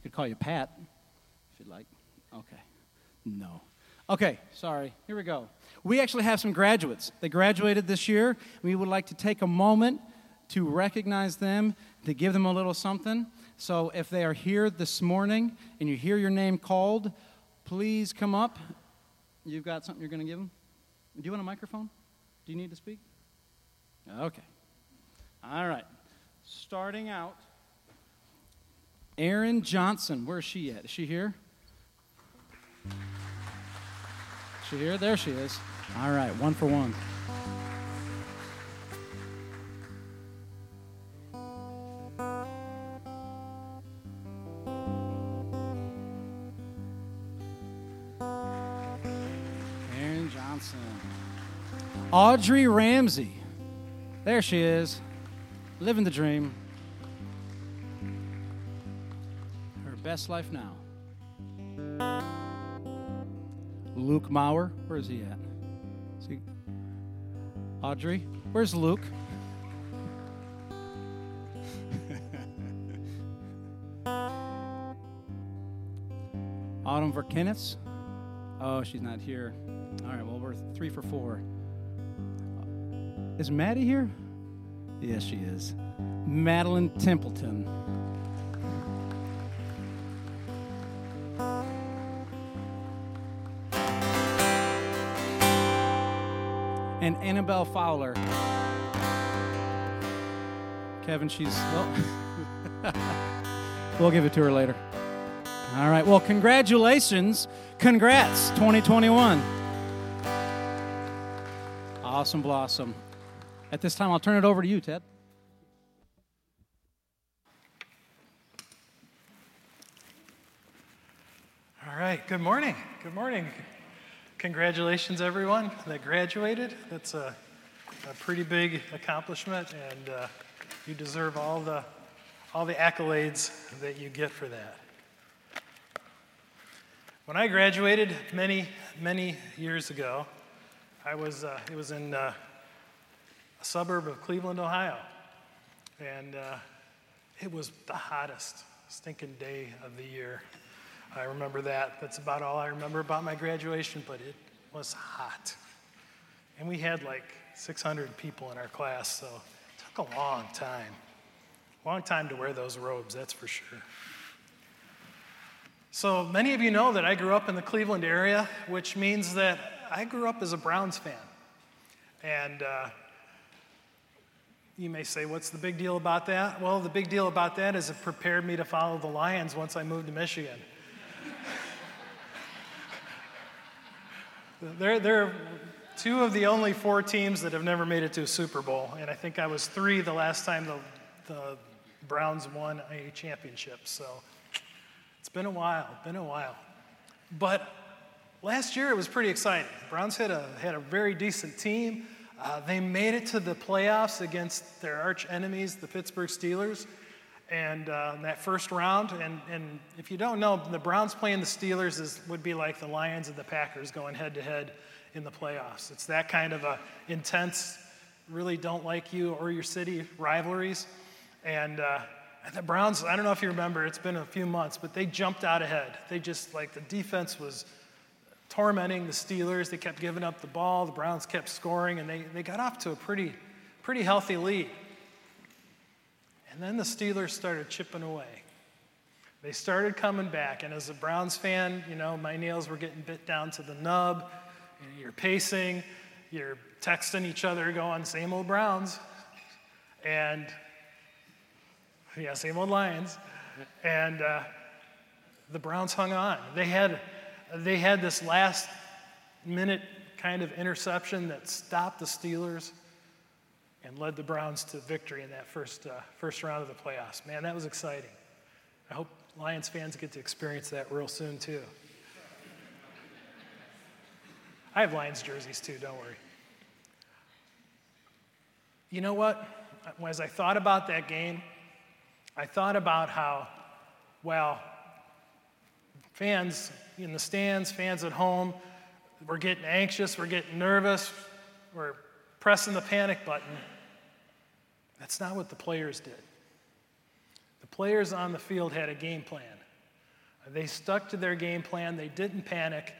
I could call you Pat if you'd like. Okay. No. Okay, sorry. Here we go. We actually have some graduates. They graduated this year. We would like to take a moment to recognize them, to give them a little something. So if they are here this morning and you hear your name called, please come up. You've got something you're going to give them? Do you want a microphone? Do you need to speak? Okay. All right. Starting out, Erin Johnson. Where is she at? Is she here? Is she here? There she is. All right, one for one. Erin Johnson. Audrey Ramsey. There she is, living the dream. Best life now. Luke Maurer, where is he at? Is he... Audrey, where's Luke? Autumn Verkinnis. Oh, she's not here. All right, well, we're three for four. Is Maddie here? Yes, she is. Madeline Templeton. And Annabelle Fowler. Kevin, she's. Well, we'll give it to her later. All right. Well, congratulations. Congrats, 2021. Awesome blossom. At this time, I'll turn it over to you, Ted. All right, good morning. Good morning. Congratulations, everyone that graduated. That's a, a pretty big accomplishment, and uh, you deserve all the, all the accolades that you get for that. When I graduated many, many years ago, I was, uh, it was in uh, a suburb of Cleveland, Ohio. And uh, it was the hottest stinking day of the year. I remember that. That's about all I remember about my graduation, but it was hot. And we had like 600 people in our class, so it took a long time. Long time to wear those robes, that's for sure. So many of you know that I grew up in the Cleveland area, which means that I grew up as a Browns fan. And uh, you may say, what's the big deal about that? Well, the big deal about that is it prepared me to follow the Lions once I moved to Michigan. They're, they're two of the only four teams that have never made it to a Super Bowl, and I think I was three the last time the, the Browns won a championship. So it's been a while, been a while. But last year it was pretty exciting. The Browns had a, had a very decent team. Uh, they made it to the playoffs against their arch enemies, the Pittsburgh Steelers, and uh, that first round. And, and if you don't know, the Browns playing the Steelers is, would be like the Lions and the Packers going head to head in the playoffs. It's that kind of a intense, really don't like you or your city rivalries. And uh, the Browns, I don't know if you remember, it's been a few months, but they jumped out ahead. They just, like, the defense was tormenting the Steelers. They kept giving up the ball. The Browns kept scoring, and they, they got off to a pretty, pretty healthy lead. And then the Steelers started chipping away. They started coming back, and as a Browns fan, you know, my nails were getting bit down to the nub. You're pacing, you're texting each other, going, same old Browns. And, yeah, same old Lions. And uh, the Browns hung on. They had they had this last minute kind of interception that stopped the Steelers and led the Browns to victory in that first, uh, first round of the playoffs. Man, that was exciting. I hope Lions fans get to experience that real soon, too. I have Lions jerseys, too, don't worry. You know what? As I thought about that game, I thought about how, well, fans in the stands, fans at home, we're getting anxious, we're getting nervous, we're pressing the panic button. That's not what the players did. The players on the field had a game plan. They stuck to their game plan, they didn't panic,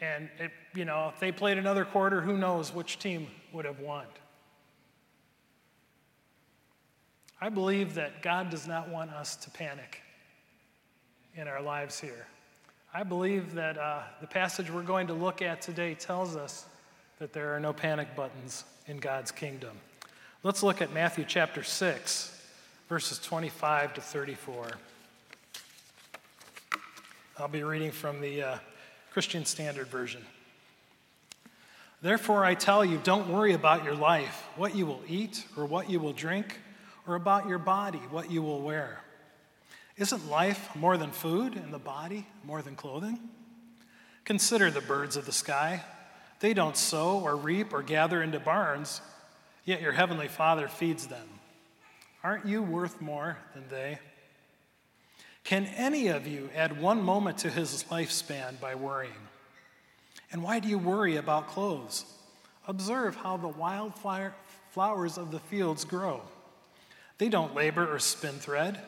and it, you know, if they played another quarter, who knows which team would have won. I believe that God does not want us to panic in our lives here. I believe that uh, the passage we're going to look at today tells us that there are no panic buttons in God's kingdom. Let's look at Matthew chapter 6, verses 25 to 34. I'll be reading from the uh, Christian Standard Version. Therefore, I tell you, don't worry about your life, what you will eat or what you will drink, or about your body, what you will wear. Isn't life more than food, and the body more than clothing? Consider the birds of the sky. They don't sow or reap or gather into barns, yet your heavenly Father feeds them. Aren't you worth more than they? Can any of you add one moment to his lifespan by worrying? And why do you worry about clothes? Observe how the wild flowers of the fields grow. They don't labor or spin thread.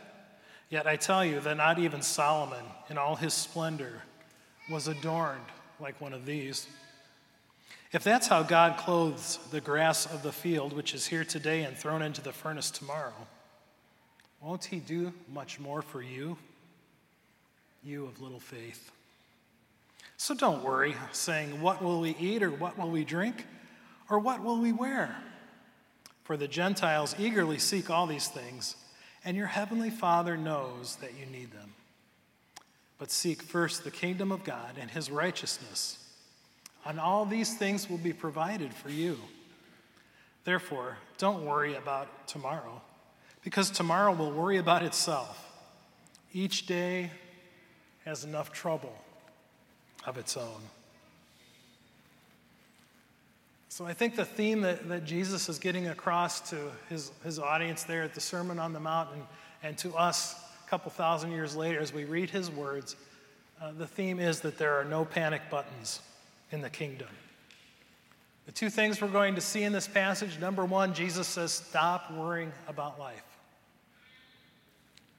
Yet I tell you that not even Solomon, in all his splendor, was adorned like one of these. If that's how God clothes the grass of the field, which is here today and thrown into the furnace tomorrow, won't He do much more for you, you of little faith? So don't worry, saying, What will we eat, or what will we drink, or what will we wear? For the Gentiles eagerly seek all these things, and your heavenly Father knows that you need them. But seek first the kingdom of God and his righteousness, and all these things will be provided for you. Therefore, don't worry about tomorrow because tomorrow will worry about itself. Each day has enough trouble of its own. So I think the theme that, that Jesus is getting across to his, his audience there at the Sermon on the Mount and, and to us a couple thousand years later as we read his words, uh, the theme is that there are no panic buttons in the kingdom. The two things we're going to see in this passage number one, Jesus says, stop worrying about life.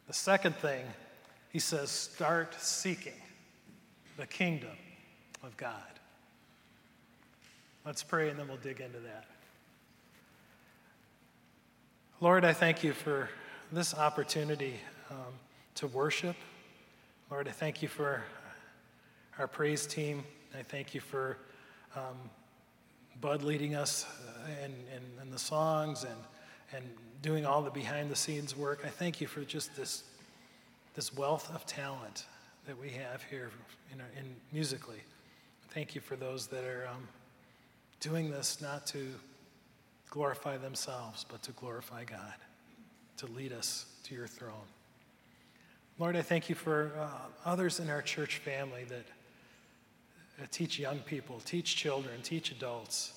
The second thing, he says, start seeking the kingdom of God. Let's pray and then we'll dig into that. Lord, I thank you for this opportunity um, to worship. Lord, I thank you for our praise team. I thank you for um, Bud leading us uh, in the songs and, and doing all the behind the scenes work. I thank you for just this, this wealth of talent that we have here in, in musically. Thank you for those that are um, doing this not to glorify themselves, but to glorify God, to lead us to your throne. Lord, I thank you for uh, others in our church family that teach young people, teach children, teach adults.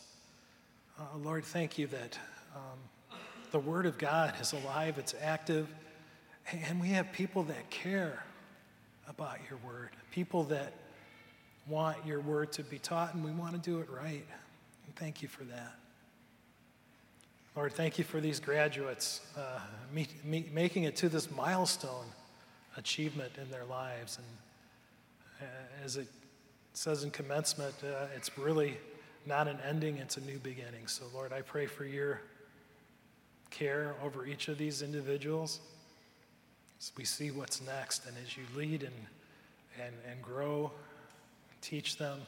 Uh, Lord, thank you that um, the Word of God is alive, it's active, and we have people that care about your Word, people that want your Word to be taught, and we want to do it right. And thank you for that. Lord, thank you for these graduates uh, meet, meet, making it to this milestone achievement in their lives. And uh, as it says in commencement, uh, it's really not an ending, it's a new beginning. So, Lord, I pray for your care over each of these individuals as we see what's next and as you lead and, and, and grow, teach them,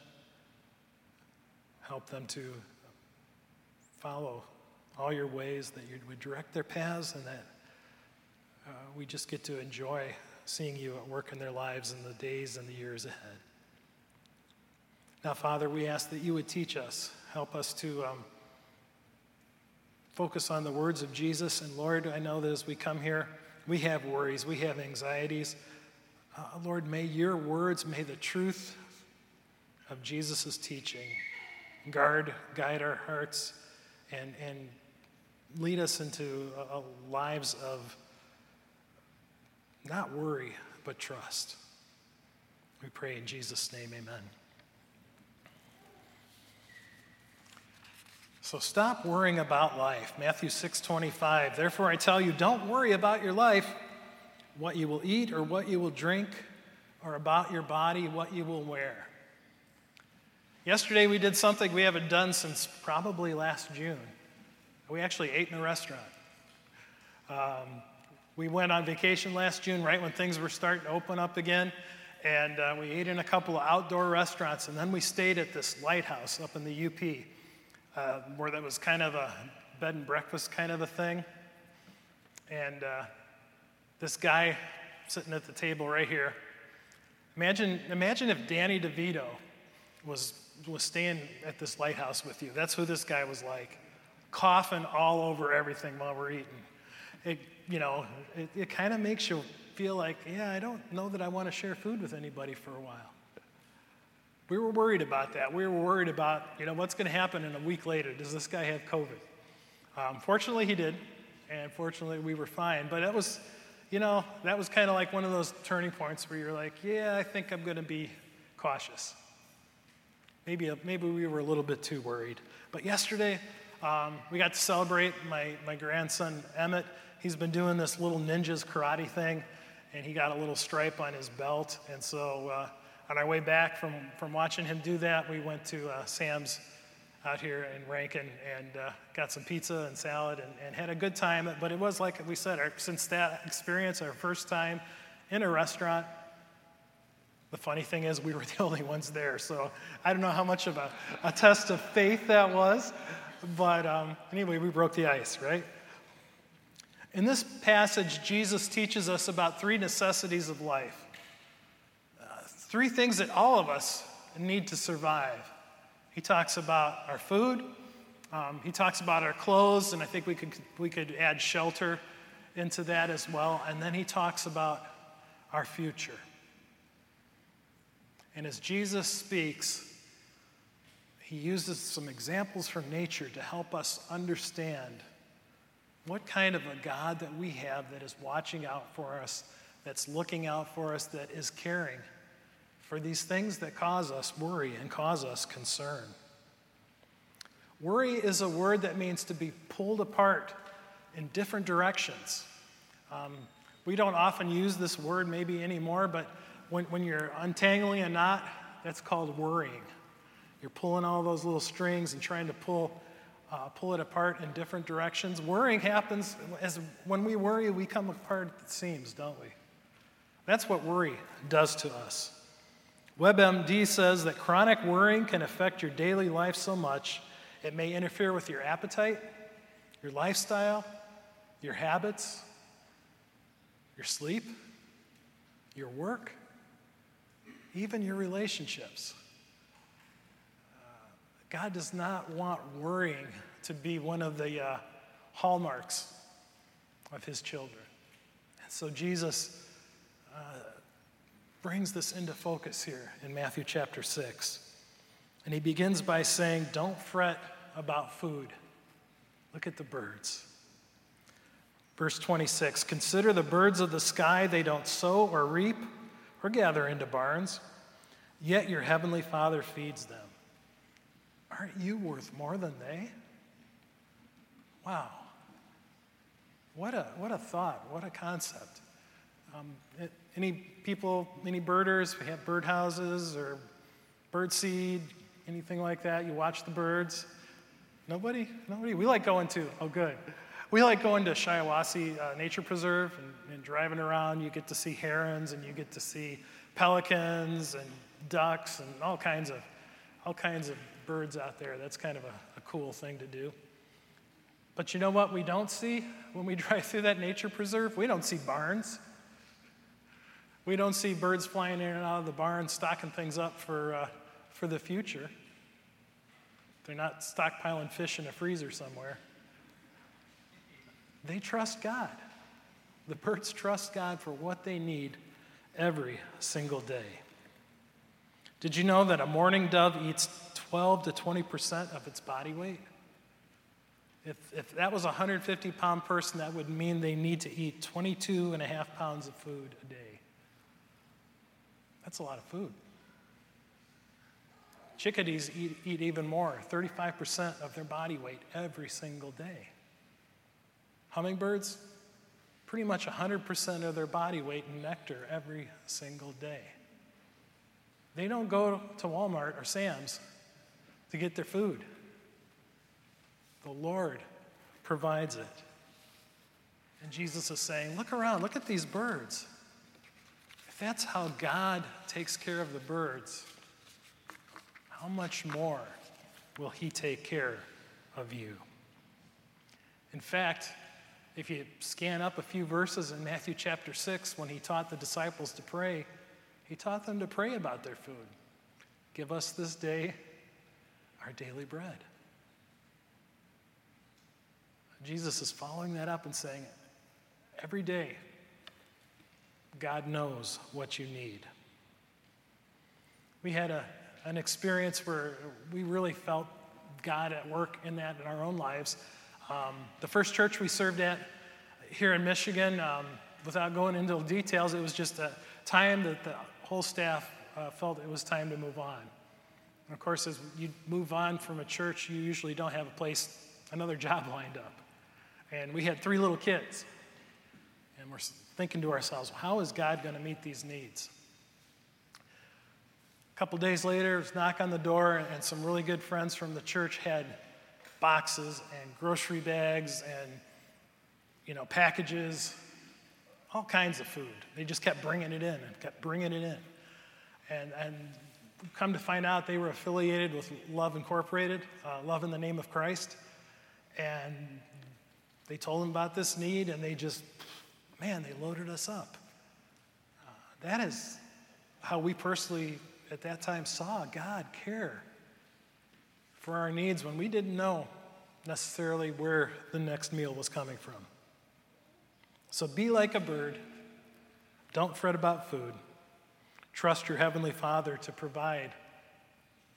help them to follow all your ways, that you would direct their paths, and that uh, we just get to enjoy seeing you at work in their lives in the days and the years ahead. Now, Father, we ask that you would teach us, help us to um, focus on the words of Jesus. And Lord, I know that as we come here, we have worries, we have anxieties. Uh, Lord, may your words, may the truth of Jesus' teaching guard, guide our hearts, and, and lead us into a, a lives of not worry, but trust. We pray in Jesus' name, amen. So stop worrying about life. Matthew 6:25. Therefore I tell you, don't worry about your life, what you will eat or what you will drink, or about your body what you will wear. Yesterday we did something we haven't done since probably last June. We actually ate in a restaurant. Um, we went on vacation last June, right when things were starting to open up again, and uh, we ate in a couple of outdoor restaurants, and then we stayed at this lighthouse up in the UP, uh, where that was kind of a bed and breakfast kind of a thing. And uh, this guy sitting at the table right here, imagine, imagine if Danny DeVito was, was staying at this lighthouse with you. That's who this guy was like, coughing all over everything while we're eating. It, you know, it, it kind of makes you feel like, yeah, I don't know that I want to share food with anybody for a while. We were worried about that. We were worried about, you know, what's going to happen in a week later. Does this guy have COVID? Um, fortunately, he did, and fortunately, we were fine. But that was, you know, that was kind of like one of those turning points where you're like, yeah, I think I'm going to be cautious. Maybe, maybe we were a little bit too worried. But yesterday, um, we got to celebrate my, my grandson, Emmett. He's been doing this little ninjas karate thing, and he got a little stripe on his belt. And so, uh, on our way back from, from watching him do that, we went to uh, Sam's out here in Rankin and uh, got some pizza and salad and, and, had a good time. But it was like we said, our, since that experience, our first time in a restaurant, the funny thing is, we were the only ones there. So I don't know how much of a, a test of faith that was. But um, anyway, we broke the ice, right? In this passage, Jesus teaches us about three necessities of life. Three things that all of us need to survive. He talks about our food, um, he talks about our clothes, and I think we could, we could add shelter into that as well. And then he talks about our future. And as Jesus speaks, he uses some examples from nature to help us understand what kind of a God that we have that is watching out for us, that's looking out for us, that is caring for these things that cause us worry and cause us concern. Worry is a word that means to be pulled apart in different directions. Um, we don't often use this word maybe anymore, but when, when you're untangling a knot, that's called worrying. You're pulling all those little strings and trying to pull, uh, pull it apart in different directions. Worrying happens as when we worry, we come apart at the seams, don't we? That's what worry does to us. WebMD says that chronic worrying can affect your daily life so much it may interfere with your appetite, your lifestyle, your habits, your sleep, your work, even your relationships. God does not want worrying to be one of the uh, hallmarks of his children. And so Jesus uh, brings this into focus here in Matthew chapter 6. And he begins by saying, Don't fret about food. Look at the birds. Verse 26 Consider the birds of the sky, they don't sow or reap or gather into barns, yet your heavenly Father feeds them. Aren't you worth more than they? Wow. What a, what a thought, what a concept. Um, it, any people, any birders, we have bird houses or bird seed, anything like that? You watch the birds? Nobody? Nobody? We like going to, oh, good. We like going to Shiawassee uh, Nature Preserve and, and driving around. You get to see herons and you get to see pelicans and ducks and all kinds of, all kinds of birds out there. That's kind of a, a cool thing to do. But you know what we don't see when we drive through that nature preserve? We don't see barns. We don't see birds flying in and out of the barn, stocking things up for, uh, for the future. They're not stockpiling fish in a freezer somewhere. They trust God. The birds trust God for what they need every single day. Did you know that a mourning dove eats 12 to 20% of its body weight? If, if that was a 150 pound person, that would mean they need to eat 22 and a half pounds of food a day. That's a lot of food. Chickadees eat, eat even more 35% of their body weight every single day. Hummingbirds, pretty much 100% of their body weight in nectar every single day. They don't go to Walmart or Sam's to get their food. The Lord provides it. And Jesus is saying, Look around, look at these birds. That's how God takes care of the birds, how much more will He take care of you? In fact, if you scan up a few verses in Matthew chapter 6, when He taught the disciples to pray, He taught them to pray about their food. Give us this day our daily bread. Jesus is following that up and saying, every day, God knows what you need. We had a, an experience where we really felt God at work in that in our own lives. Um, the first church we served at here in Michigan, um, without going into details, it was just a time that the whole staff uh, felt it was time to move on. And of course, as you move on from a church, you usually don't have a place, another job lined up. And we had three little kids. And we're thinking to ourselves, how is God going to meet these needs? A couple days later, knock on the door, and some really good friends from the church had boxes and grocery bags and you know packages, all kinds of food. They just kept bringing it in and kept bringing it in, and and come to find out they were affiliated with Love Incorporated, uh, Love in the Name of Christ, and they told them about this need, and they just man, they loaded us up. Uh, that is how we personally, at that time, saw God care for our needs when we didn't know necessarily where the next meal was coming from. So be like a bird. Don't fret about food. Trust your Heavenly Father to provide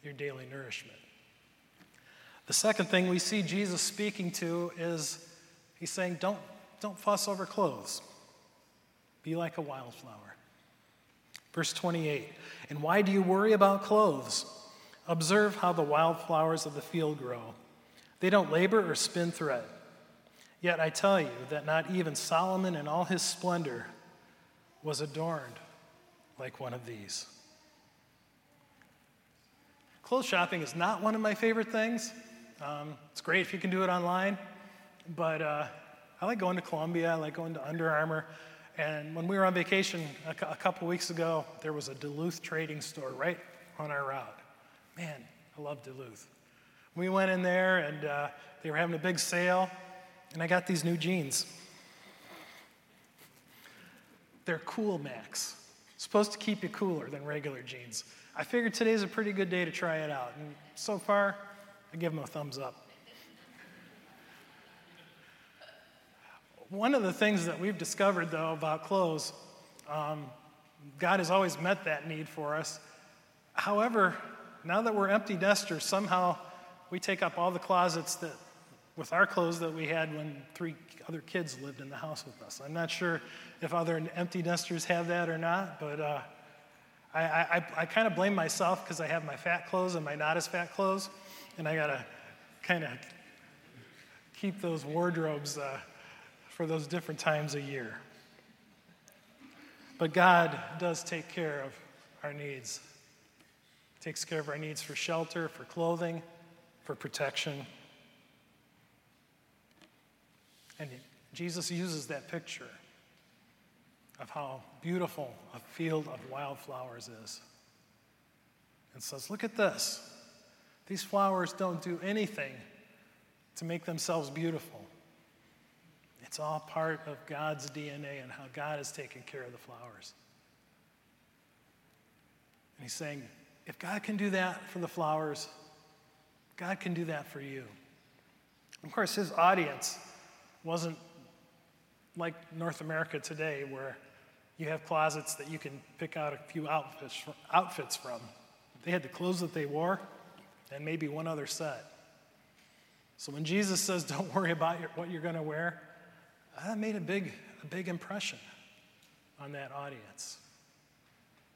your daily nourishment. The second thing we see Jesus speaking to is he's saying, don't, don't fuss over clothes. Be like a wildflower. Verse 28 And why do you worry about clothes? Observe how the wildflowers of the field grow. They don't labor or spin thread. Yet I tell you that not even Solomon in all his splendor was adorned like one of these. Clothes shopping is not one of my favorite things. Um, it's great if you can do it online, but uh, I like going to Columbia, I like going to Under Armour. And when we were on vacation a, couple weeks ago, there was a Duluth trading store right on our route. Man, I love Duluth. We went in there and uh, they were having a big sale, and I got these new jeans. They're Cool Max, supposed to keep you cooler than regular jeans. I figured today's a pretty good day to try it out, and so far, I give them a thumbs up. One of the things that we've discovered, though, about clothes, um, God has always met that need for us. However, now that we're empty nesters, somehow we take up all the closets that, with our clothes that we had when three other kids lived in the house with us. I'm not sure if other empty nesters have that or not, but uh, I, I, I kind of blame myself because I have my fat clothes and my not as fat clothes, and I got to kind of keep those wardrobes. Uh, for those different times a year. But God does take care of our needs. He takes care of our needs for shelter, for clothing, for protection. And Jesus uses that picture of how beautiful a field of wildflowers is and says, Look at this. These flowers don't do anything to make themselves beautiful. It's all part of God's DNA and how God is taking care of the flowers. And he's saying, if God can do that for the flowers, God can do that for you. Of course, his audience wasn't like North America today, where you have closets that you can pick out a few outfits from. They had the clothes that they wore and maybe one other set. So when Jesus says, Don't worry about what you're going to wear, that made a big, a big impression on that audience.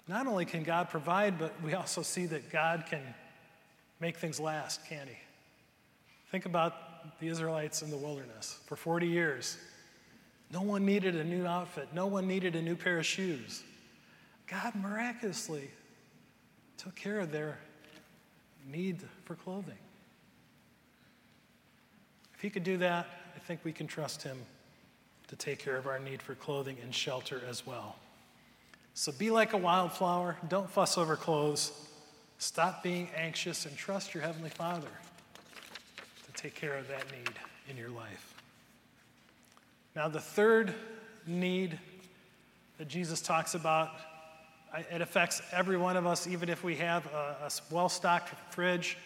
Not only can God provide, but we also see that God can make things last, can't He? Think about the Israelites in the wilderness. For 40 years, no one needed a new outfit, no one needed a new pair of shoes. God miraculously took care of their need for clothing. If he could do that, I think we can trust him to take care of our need for clothing and shelter as well. So be like a wildflower. Don't fuss over clothes. Stop being anxious and trust your Heavenly Father to take care of that need in your life. Now, the third need that Jesus talks about, it affects every one of us, even if we have a, a well stocked fridge,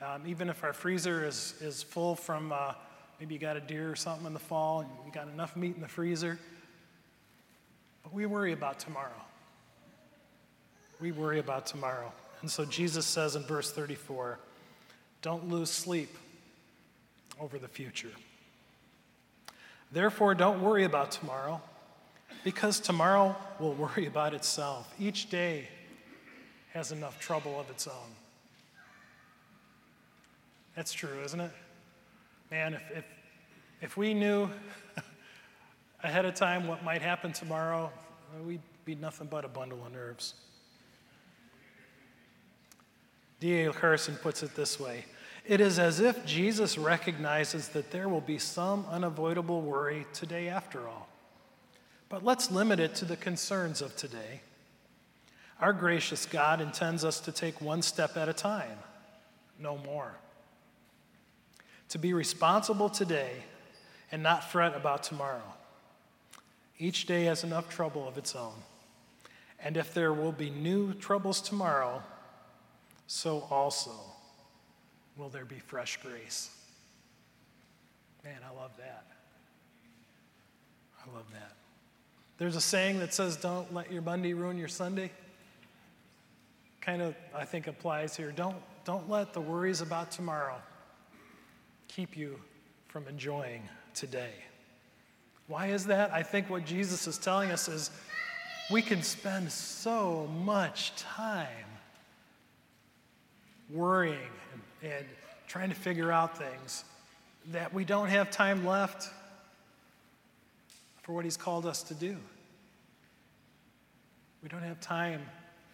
um, even if our freezer is, is full from uh, maybe you got a deer or something in the fall and you got enough meat in the freezer. But we worry about tomorrow. We worry about tomorrow. And so Jesus says in verse 34 don't lose sleep over the future. Therefore, don't worry about tomorrow, because tomorrow will worry about itself. Each day has enough trouble of its own. That's true, isn't it? Man, if, if, if we knew ahead of time what might happen tomorrow, we'd be nothing but a bundle of nerves. D.A. Carson puts it this way It is as if Jesus recognizes that there will be some unavoidable worry today after all. But let's limit it to the concerns of today. Our gracious God intends us to take one step at a time, no more. To be responsible today and not fret about tomorrow. Each day has enough trouble of its own. And if there will be new troubles tomorrow, so also will there be fresh grace. Man, I love that. I love that. There's a saying that says, Don't let your Monday ruin your Sunday. Kind of, I think, applies here. Don't, don't let the worries about tomorrow keep you from enjoying today. Why is that? I think what Jesus is telling us is we can spend so much time worrying and, and trying to figure out things that we don't have time left for what He's called us to do. We don't have time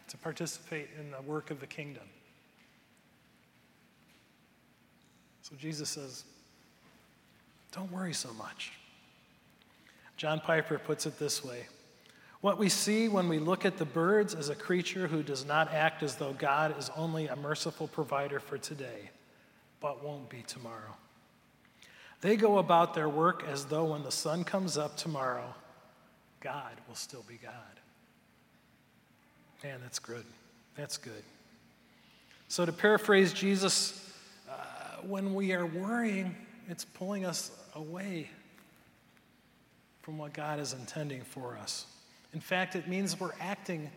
to participate in the work of the kingdom. So Jesus says, don't worry so much. John Piper puts it this way what we see when we look at the birds is a creature who does not act as though God is only a merciful provider for today, but won't be tomorrow. They go about their work as though when the sun comes up tomorrow, God will still be God. Man, that's good. That's good. So, to paraphrase Jesus, uh, when we are worrying, it's pulling us away from what God is intending for us. In fact, it means we're acting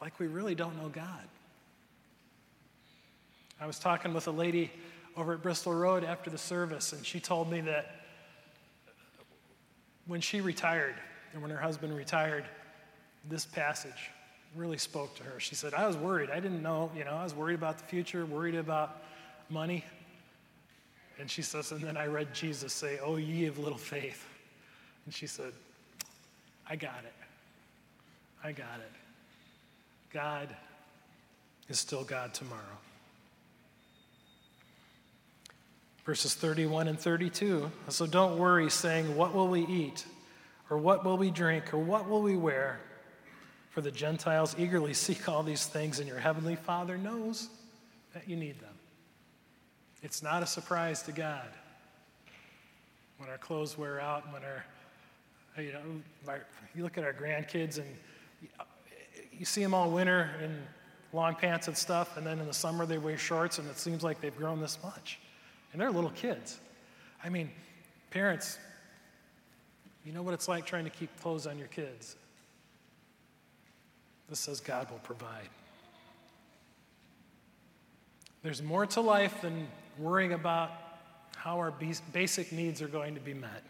like we really don't know God. I was talking with a lady over at Bristol Road after the service, and she told me that when she retired and when her husband retired, this passage really spoke to her. She said, I was worried. I didn't know, you know, I was worried about the future, worried about money. And she says, and then I read Jesus say, Oh, ye of little faith. And she said, I got it. I got it. God is still God tomorrow. Verses 31 and 32. So don't worry, saying, What will we eat? Or what will we drink? Or what will we wear? For the Gentiles eagerly seek all these things, and your heavenly Father knows that you need them. It's not a surprise to God when our clothes wear out, when our you know, my, you look at our grandkids and you see them all winter in long pants and stuff, and then in the summer they wear shorts, and it seems like they've grown this much. And they're little kids. I mean, parents, you know what it's like trying to keep clothes on your kids. This says God will provide. There's more to life than worrying about how our basic needs are going to be met.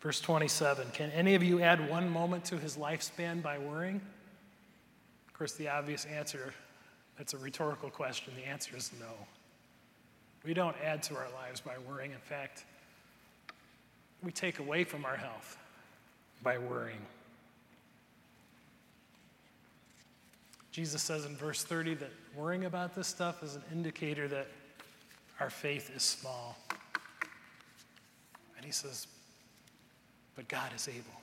Verse 27 Can any of you add one moment to his lifespan by worrying? Of course, the obvious answer that's a rhetorical question. The answer is no. We don't add to our lives by worrying. In fact, we take away from our health by worrying. Jesus says in verse 30 that worrying about this stuff is an indicator that our faith is small. And he says, but God is able.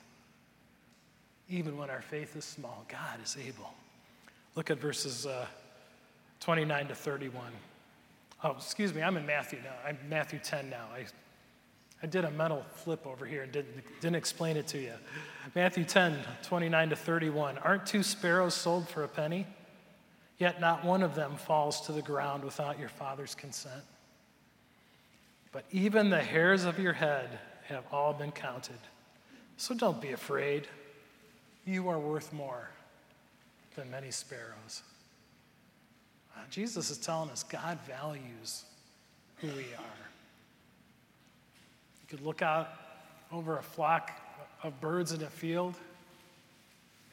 Even when our faith is small, God is able. Look at verses uh, 29 to 31. Oh, excuse me, I'm in Matthew now. I'm Matthew 10 now. I, I did a mental flip over here and didn't, didn't explain it to you. Matthew 10, 29 to 31. Aren't two sparrows sold for a penny? Yet not one of them falls to the ground without your Father's consent. But even the hairs of your head have all been counted. So don't be afraid. You are worth more than many sparrows. Uh, Jesus is telling us God values who we are. You could look out over a flock of birds in a field,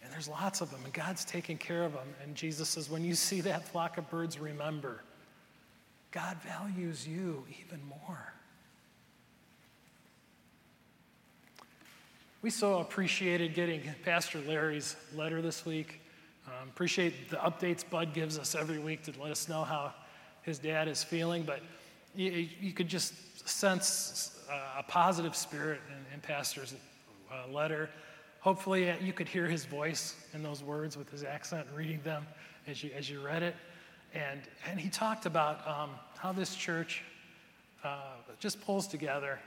and there's lots of them, and God's taking care of them. And Jesus says, when you see that flock of birds, remember, God values you even more. We so appreciated getting Pastor Larry's letter this week. Um, appreciate the updates Bud gives us every week to let us know how his dad is feeling. But you, you could just sense uh, a positive spirit in, in Pastor's uh, letter. Hopefully, uh, you could hear his voice in those words with his accent, reading them as you, as you read it. And, and he talked about um, how this church uh, just pulls together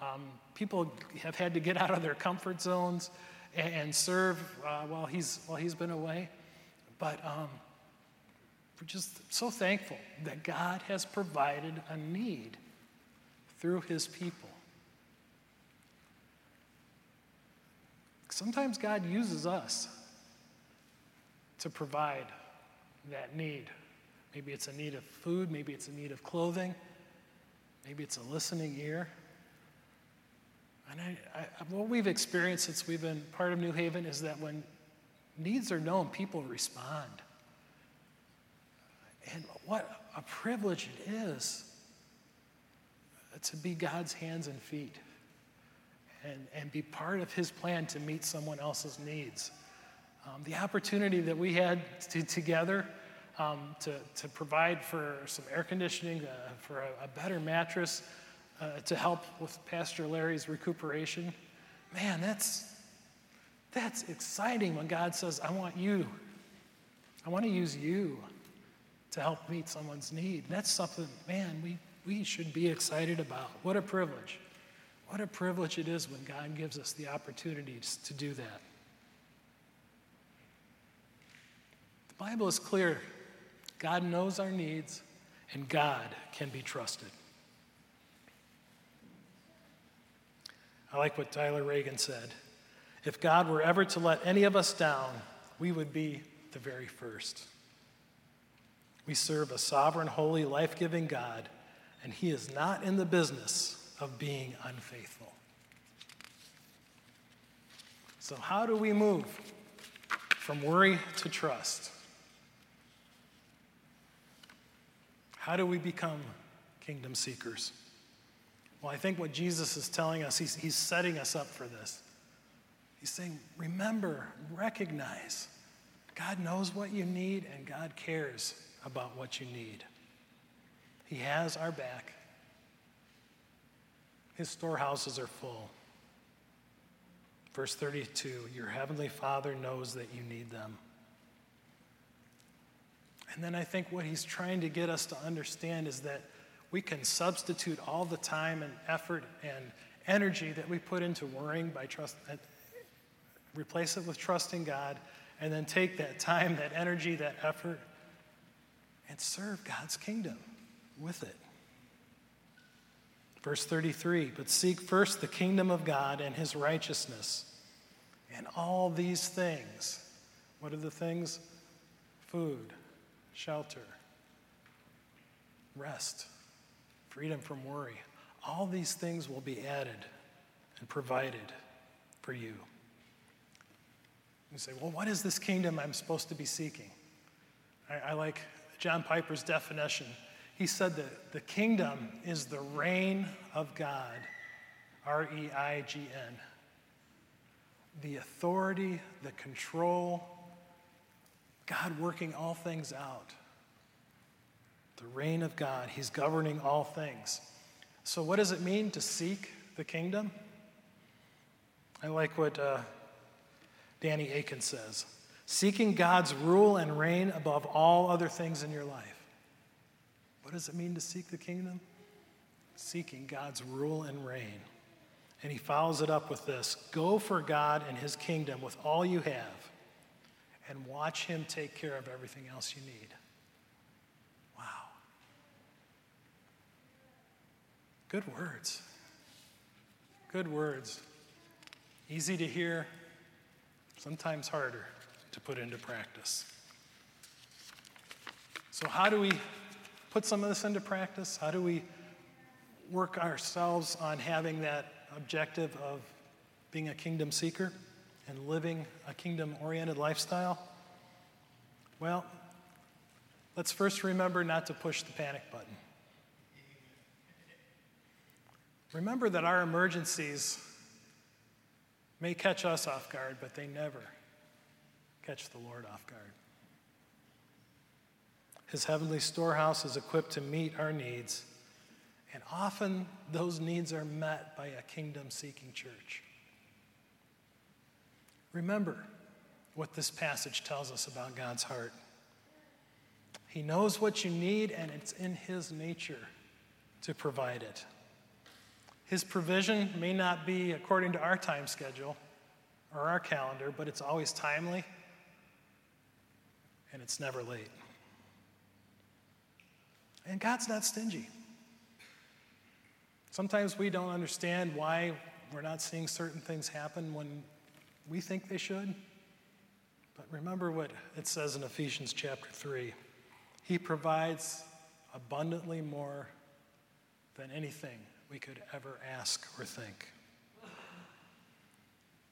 um, people have had to get out of their comfort zones and, and serve uh, while, he's, while he's been away. But um, we're just so thankful that God has provided a need through his people. Sometimes God uses us to provide that need. Maybe it's a need of food, maybe it's a need of clothing, maybe it's a listening ear. And I, I, what we've experienced since we've been part of New Haven is that when needs are known, people respond. And what a privilege it is to be God's hands and feet and, and be part of His plan to meet someone else's needs. Um, the opportunity that we had to, together um, to, to provide for some air conditioning, uh, for a, a better mattress, uh, to help with Pastor Larry's recuperation. Man, that's, that's exciting when God says, I want you, I want to use you to help meet someone's need. That's something, man, we, we should be excited about. What a privilege. What a privilege it is when God gives us the opportunities to do that. The Bible is clear God knows our needs, and God can be trusted. I like what Tyler Reagan said. If God were ever to let any of us down, we would be the very first. We serve a sovereign, holy, life giving God, and He is not in the business of being unfaithful. So, how do we move from worry to trust? How do we become kingdom seekers? Well, I think what Jesus is telling us, he's, he's setting us up for this. He's saying, remember, recognize, God knows what you need and God cares about what you need. He has our back. His storehouses are full. Verse 32 Your heavenly Father knows that you need them. And then I think what he's trying to get us to understand is that we can substitute all the time and effort and energy that we put into worrying by trust, uh, replace it with trusting God, and then take that time, that energy, that effort, and serve God's kingdom with it. Verse 33 But seek first the kingdom of God and his righteousness, and all these things. What are the things? Food, shelter, rest freedom from worry. All these things will be added and provided for you. You say, well, what is this kingdom I'm supposed to be seeking? I, I like John Piper's definition. He said that the kingdom is the reign of God, R E I G N. The authority, the control. God working all things out. The reign of God, He's governing all things. So, what does it mean to seek the kingdom? I like what uh, Danny Akin says seeking God's rule and reign above all other things in your life. What does it mean to seek the kingdom? Seeking God's rule and reign. And he follows it up with this Go for God and his kingdom with all you have, and watch him take care of everything else you need. Wow. Good words. Good words. Easy to hear, sometimes harder to put into practice. So, how do we put some of this into practice? How do we work ourselves on having that objective of being a kingdom seeker and living a kingdom oriented lifestyle? Well, let's first remember not to push the panic button. Remember that our emergencies may catch us off guard, but they never catch the Lord off guard. His heavenly storehouse is equipped to meet our needs, and often those needs are met by a kingdom seeking church. Remember what this passage tells us about God's heart. He knows what you need, and it's in His nature to provide it. His provision may not be according to our time schedule or our calendar, but it's always timely and it's never late. And God's not stingy. Sometimes we don't understand why we're not seeing certain things happen when we think they should. But remember what it says in Ephesians chapter 3 He provides abundantly more than anything we could ever ask or think.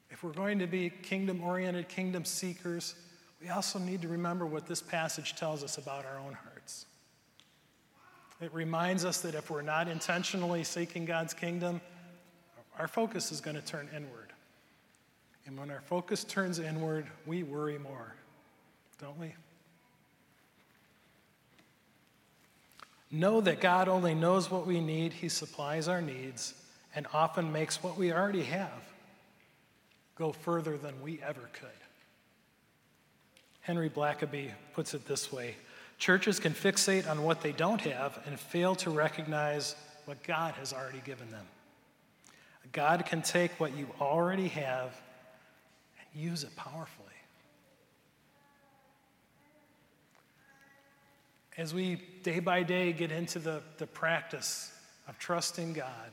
If we're going to be kingdom oriented, kingdom seekers, we also need to remember what this passage tells us about our own hearts. It reminds us that if we're not intentionally seeking God's kingdom, our focus is going to turn inward. And when our focus turns inward, we worry more, don't we? Know that God only knows what we need, He supplies our needs, and often makes what we already have go further than we ever could. Henry Blackaby puts it this way Churches can fixate on what they don't have and fail to recognize what God has already given them. God can take what you already have use it powerfully. As we day by day get into the, the practice of trusting God,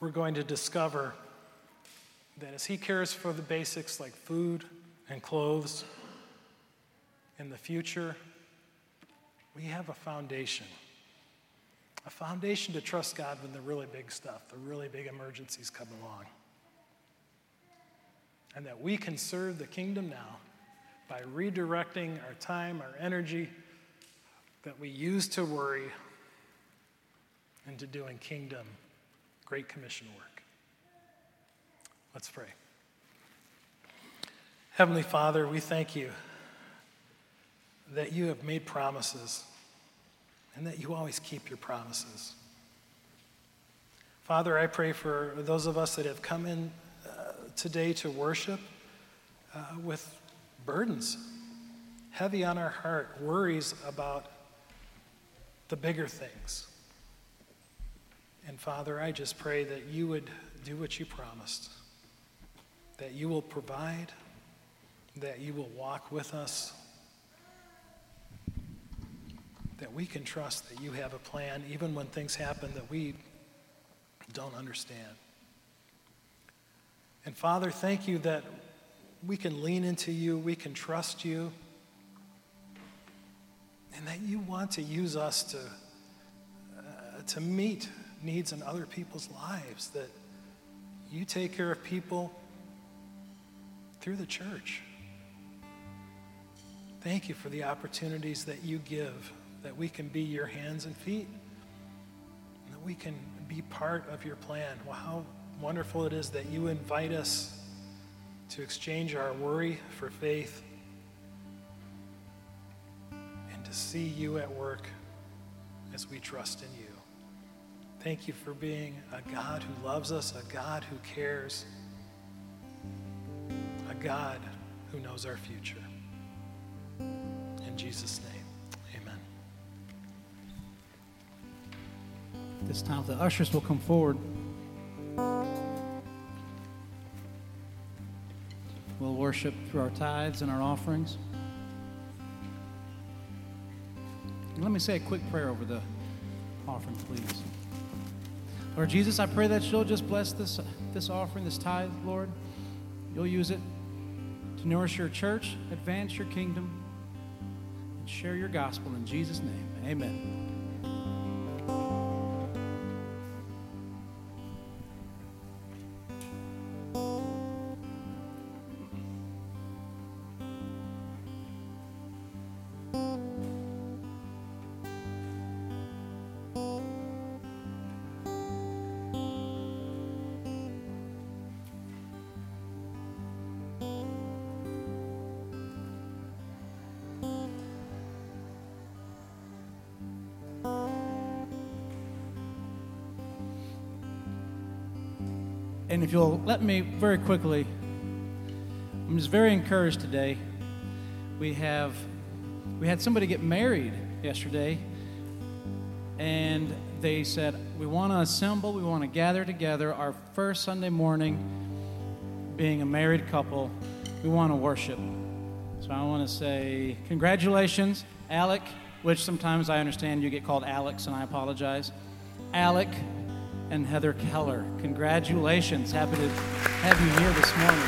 we're going to discover that as He cares for the basics like food and clothes, in the future, we have a foundation. A foundation to trust God when the really big stuff, the really big emergencies come along. And that we can serve the kingdom now by redirecting our time, our energy that we use to worry into doing kingdom, Great Commission work. Let's pray. Heavenly Father, we thank you that you have made promises and that you always keep your promises. Father, I pray for those of us that have come in today to worship uh, with burdens heavy on our heart, worries about the bigger things. And Father, I just pray that you would do what you promised, that you will provide, that you will walk with us that we can trust that you have a plan even when things happen that we don't understand. And Father, thank you that we can lean into you, we can trust you, and that you want to use us to, uh, to meet needs in other people's lives, that you take care of people through the church. Thank you for the opportunities that you give that we can be your hands and feet, and that we can be part of your plan. How wonderful it is that you invite us to exchange our worry for faith, and to see you at work as we trust in you. Thank you for being a God who loves us, a God who cares, a God who knows our future. In Jesus' name, amen. This time, the ushers will come forward. We'll worship through our tithes and our offerings. Let me say a quick prayer over the offering, please. Lord Jesus, I pray that you'll just bless this, this offering, this tithe, Lord. You'll use it to nourish your church, advance your kingdom, and share your gospel in Jesus' name. Amen. You'll let me very quickly, I'm just very encouraged today. We have we had somebody get married yesterday, and they said, We want to assemble, we want to gather together our first Sunday morning, being a married couple, we want to worship. So I want to say, Congratulations, Alec, which sometimes I understand you get called Alex, and I apologize. Alec, and Heather Keller. Congratulations. Happy to have you here this morning.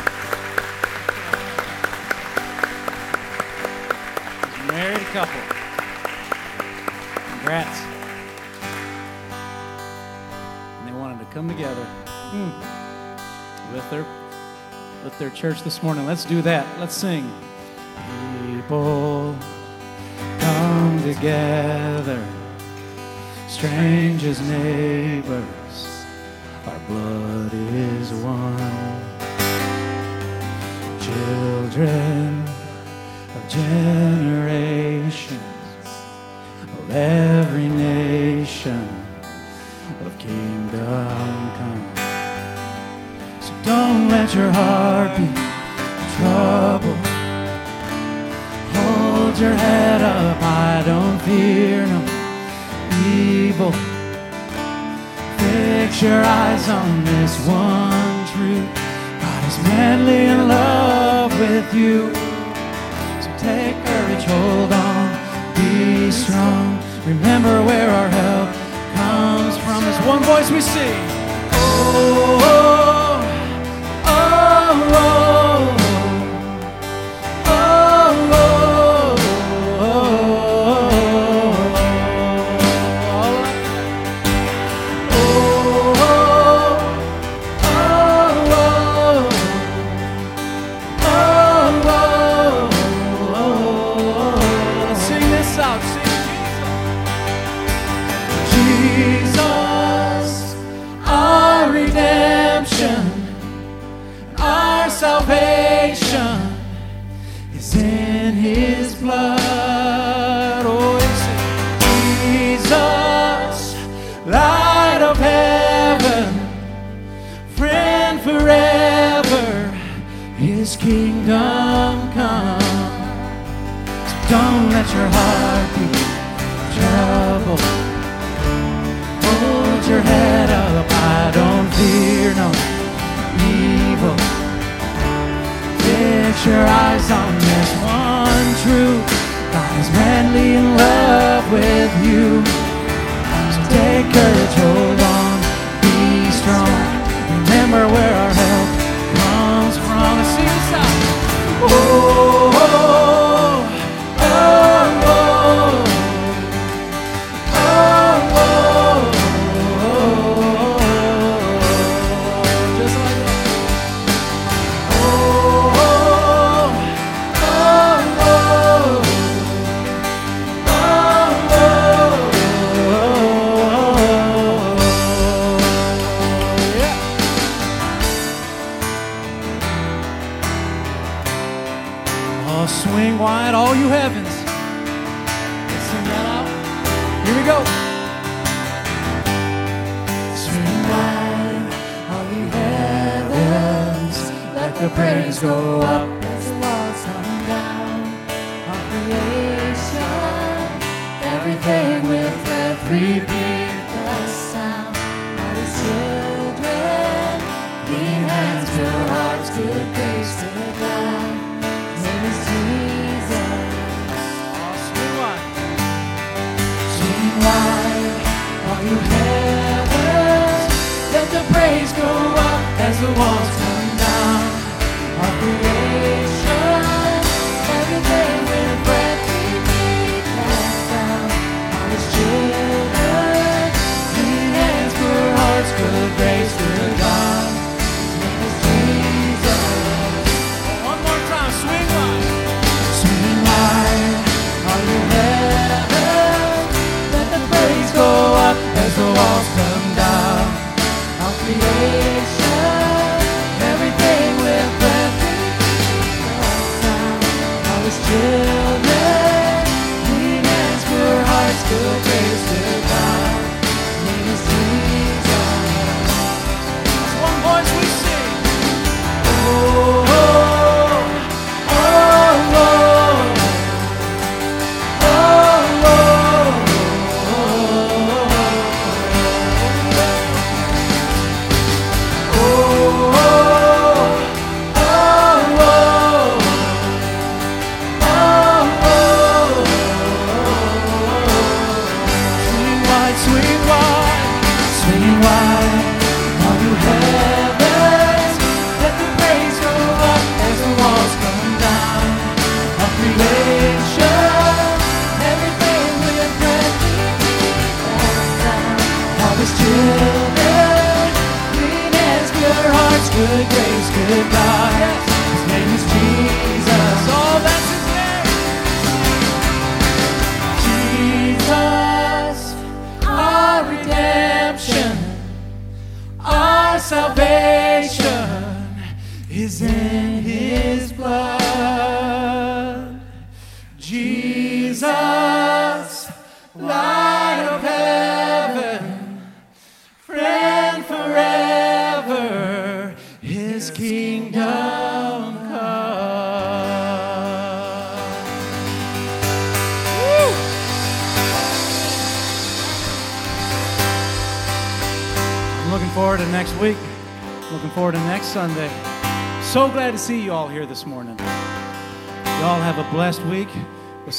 Married couple. Congrats. And they wanted to come together mm. with their with their church this morning. Let's do that. Let's sing. People come together, strangers, neighbors blood is one. Children of generations eyes on this one truth. God is madly in love with you. So take courage, hold on, be strong. Remember where our help comes from. As one voice we sing. Oh,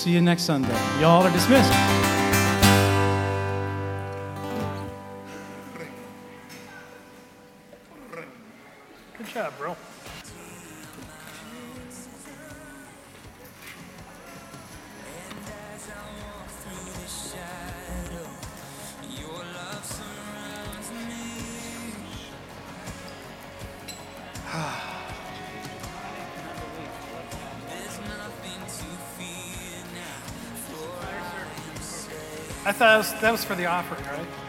see you next Sunday. Y'all are dismissed. was, that was for the offering, right?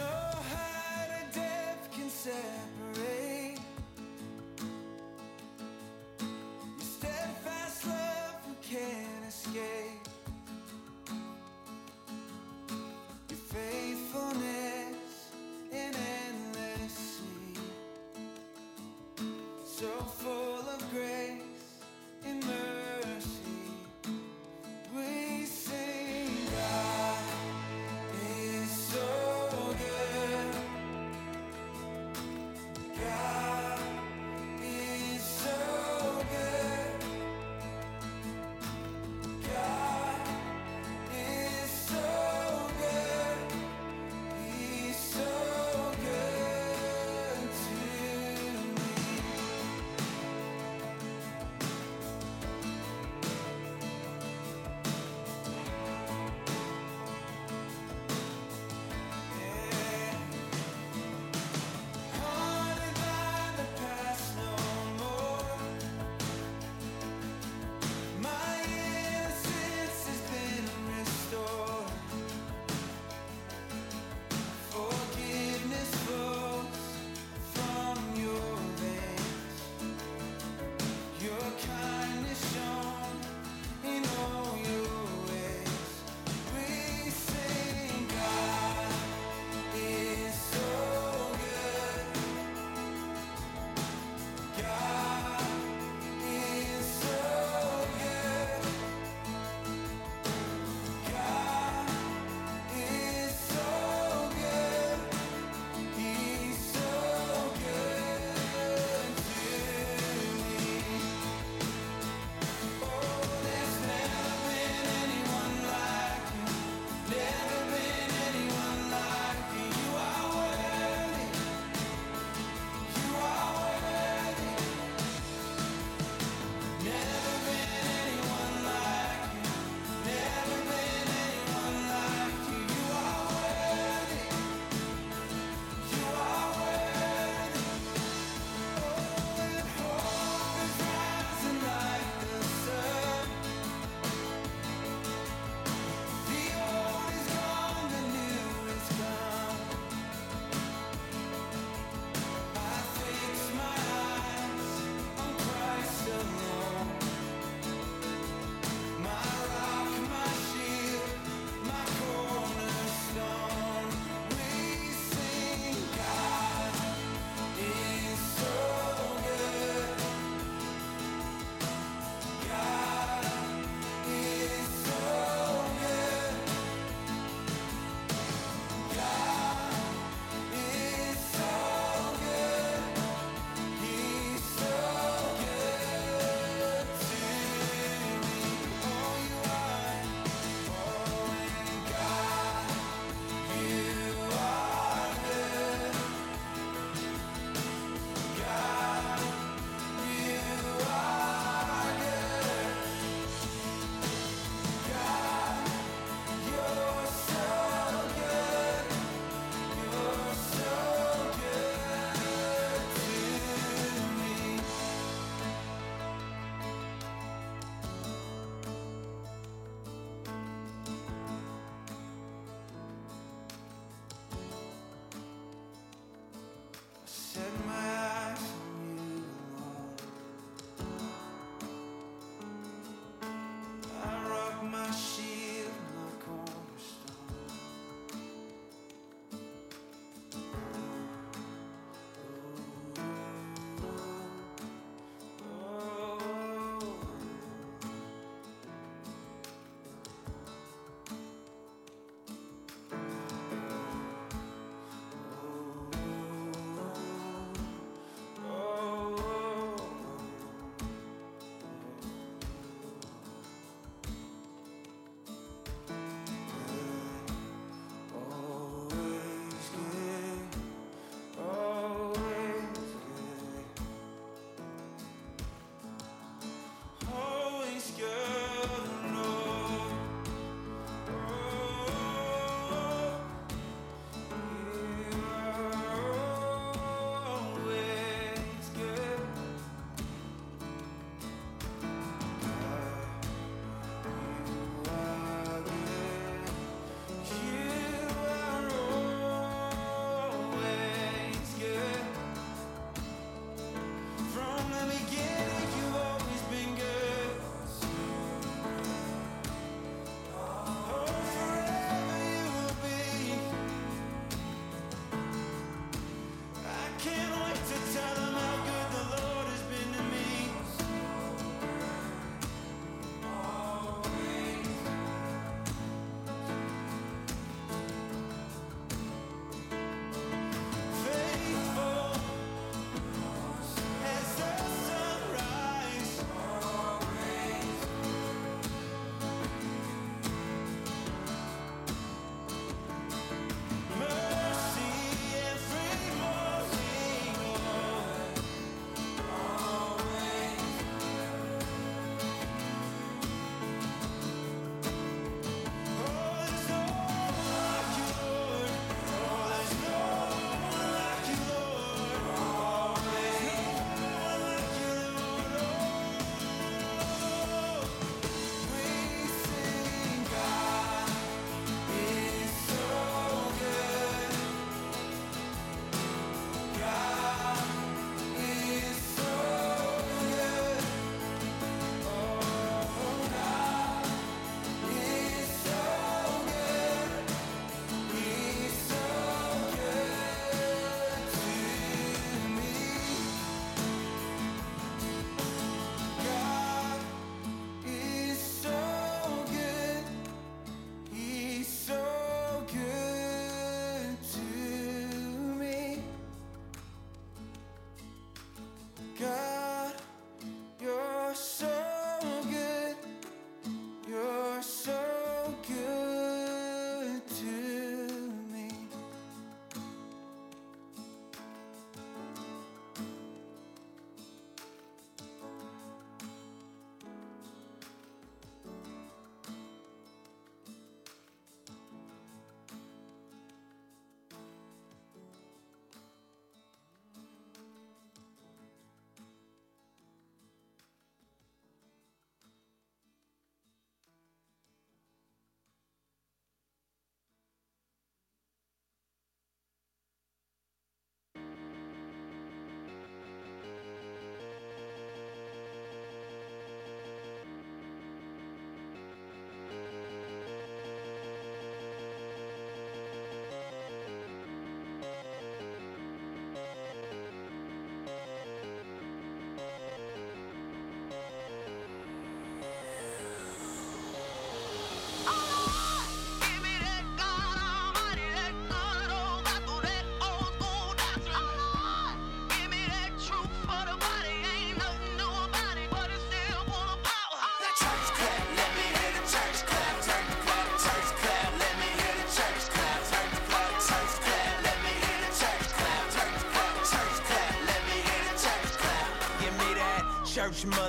No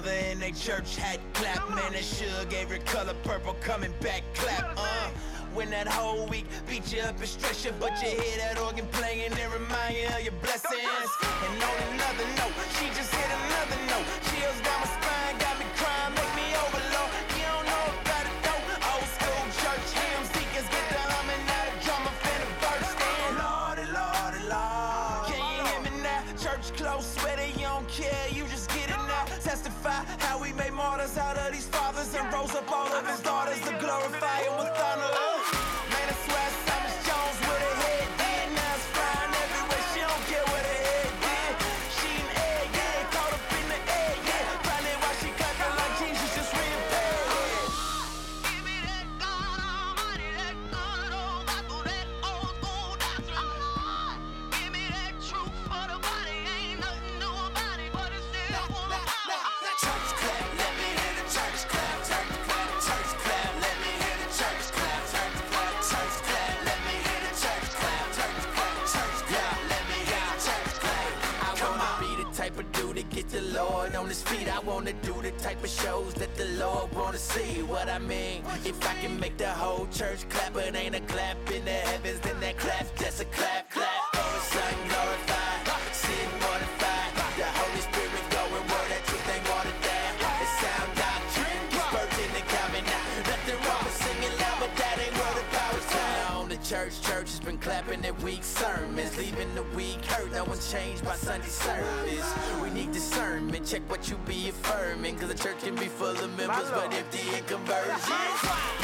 mother in they church hat clap. Man, it sure Every color purple coming back clap. Uh, when that whole week beat you up and stress you, but you hear that organ playing it remind you of your and rose up all of his daughters to glorify him with honor. Cause the church can be full of members, but empty in conversion.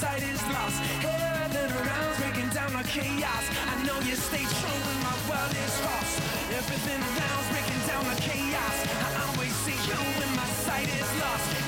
sight is lost. Head and around, breaking down My chaos. I know you stay true when my world is lost. Everything around's breaking down My chaos. I always see you when my sight is lost.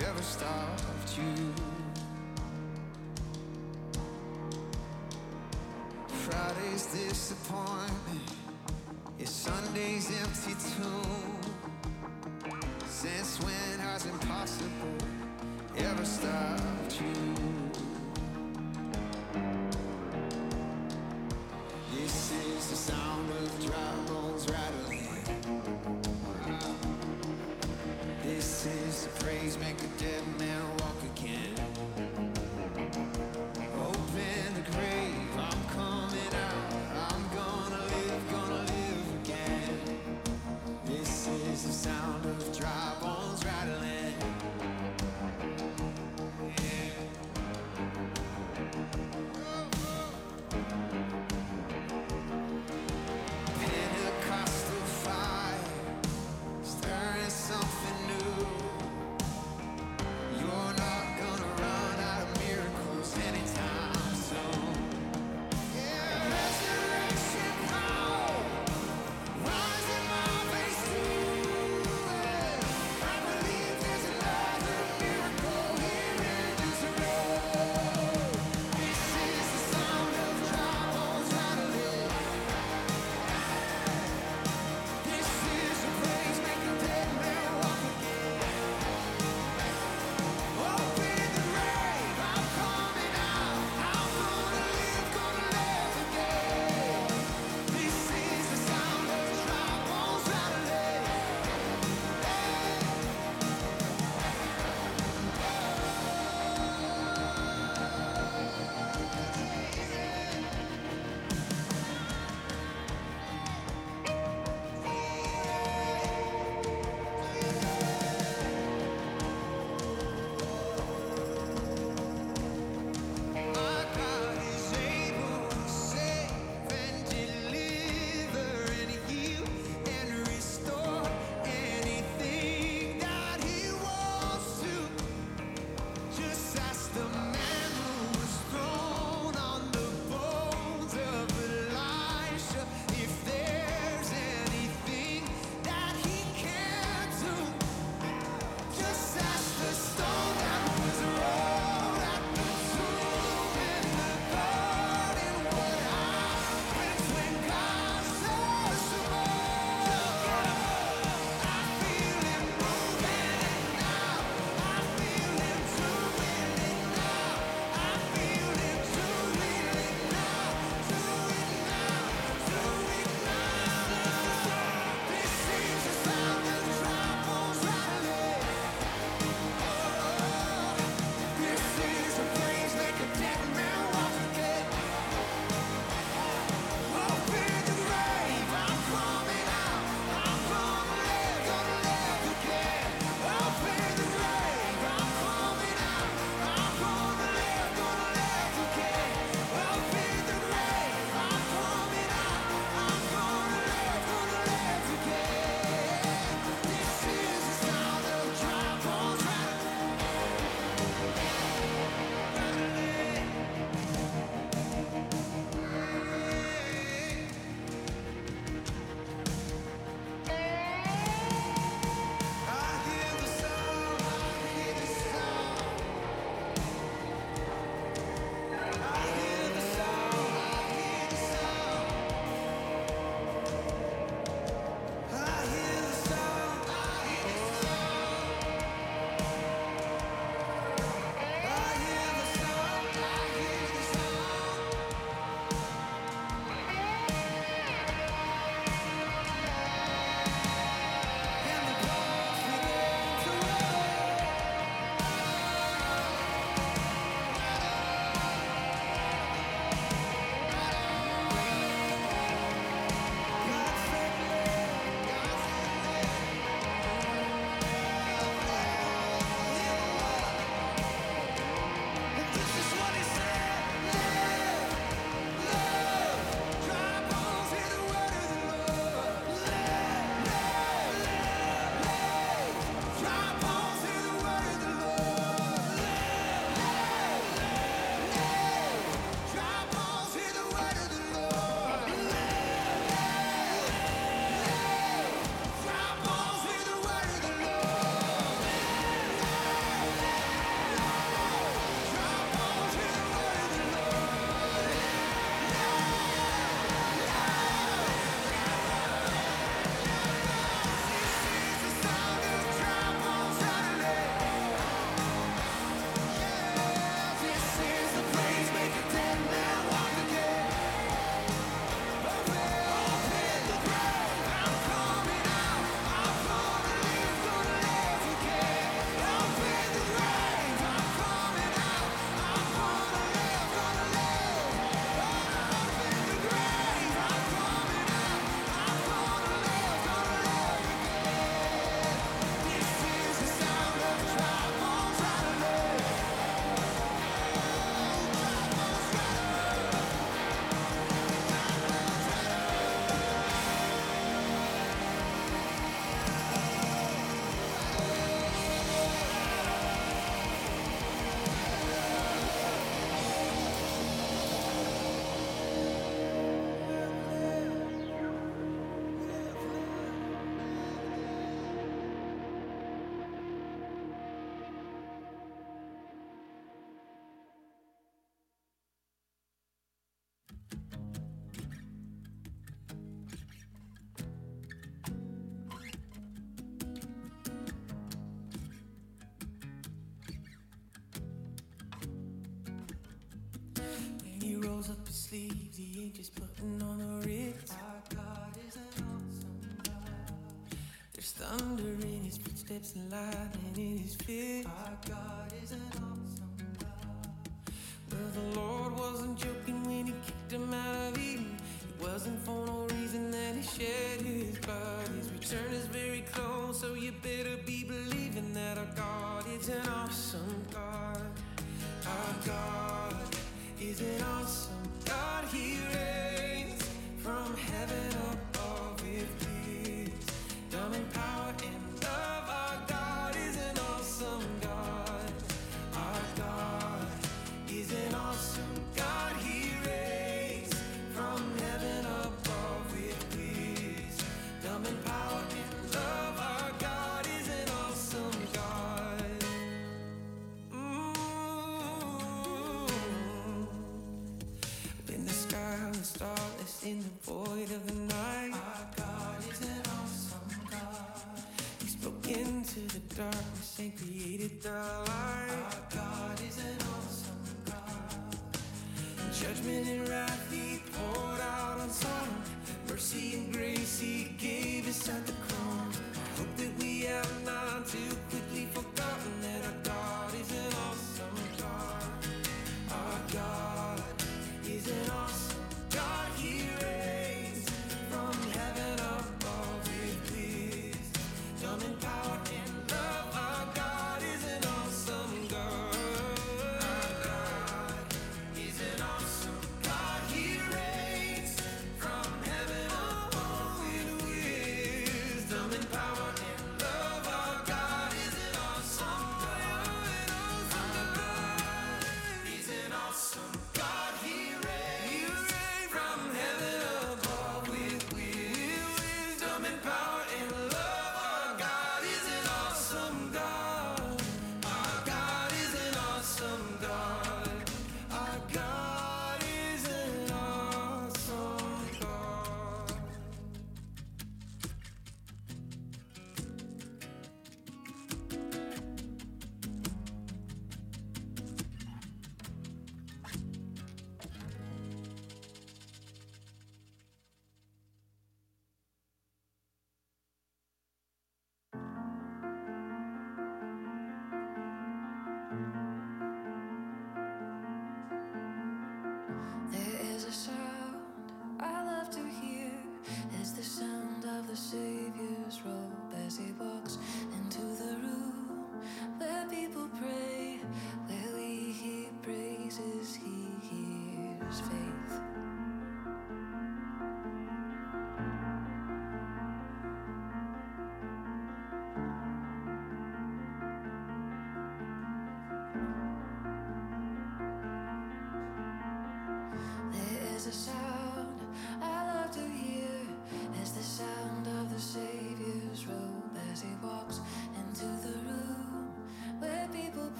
ever stopped you. Friday's disappointment, is Sunday's empty tomb. Since when has impossible ever stopped? sleeves, he ain't putting on the ritz. Our God is an awesome God. There's thunder in his footsteps and lightning in his feet. Our God is an awesome God.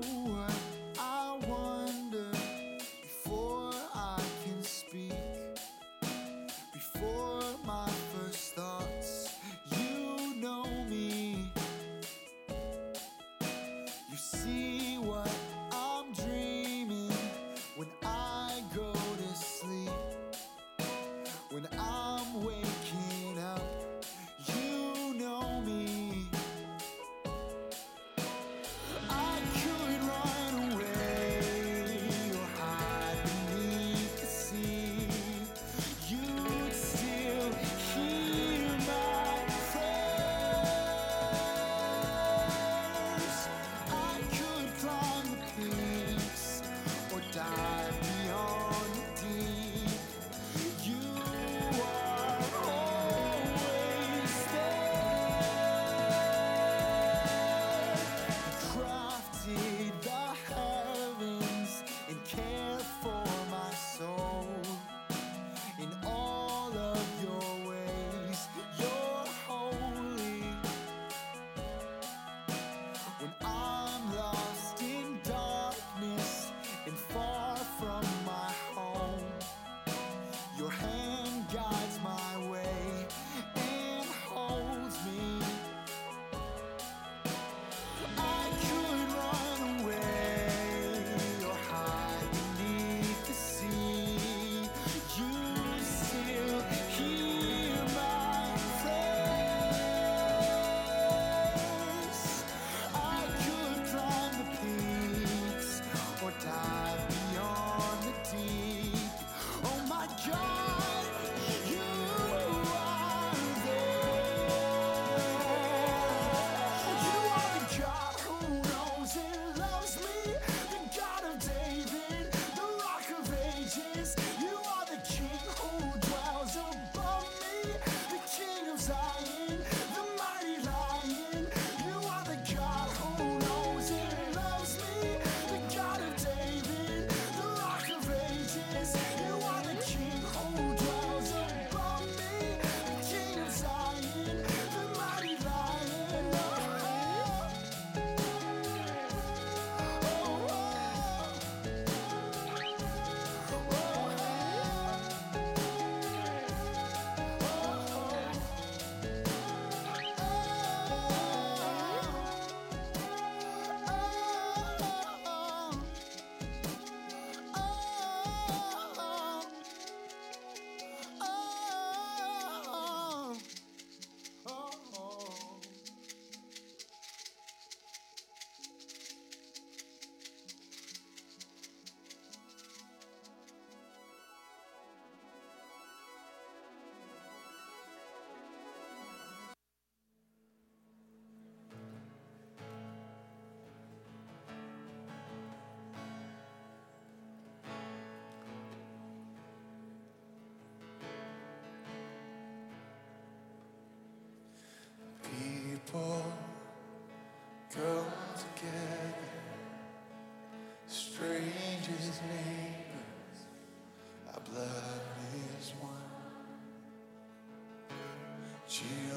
Know Children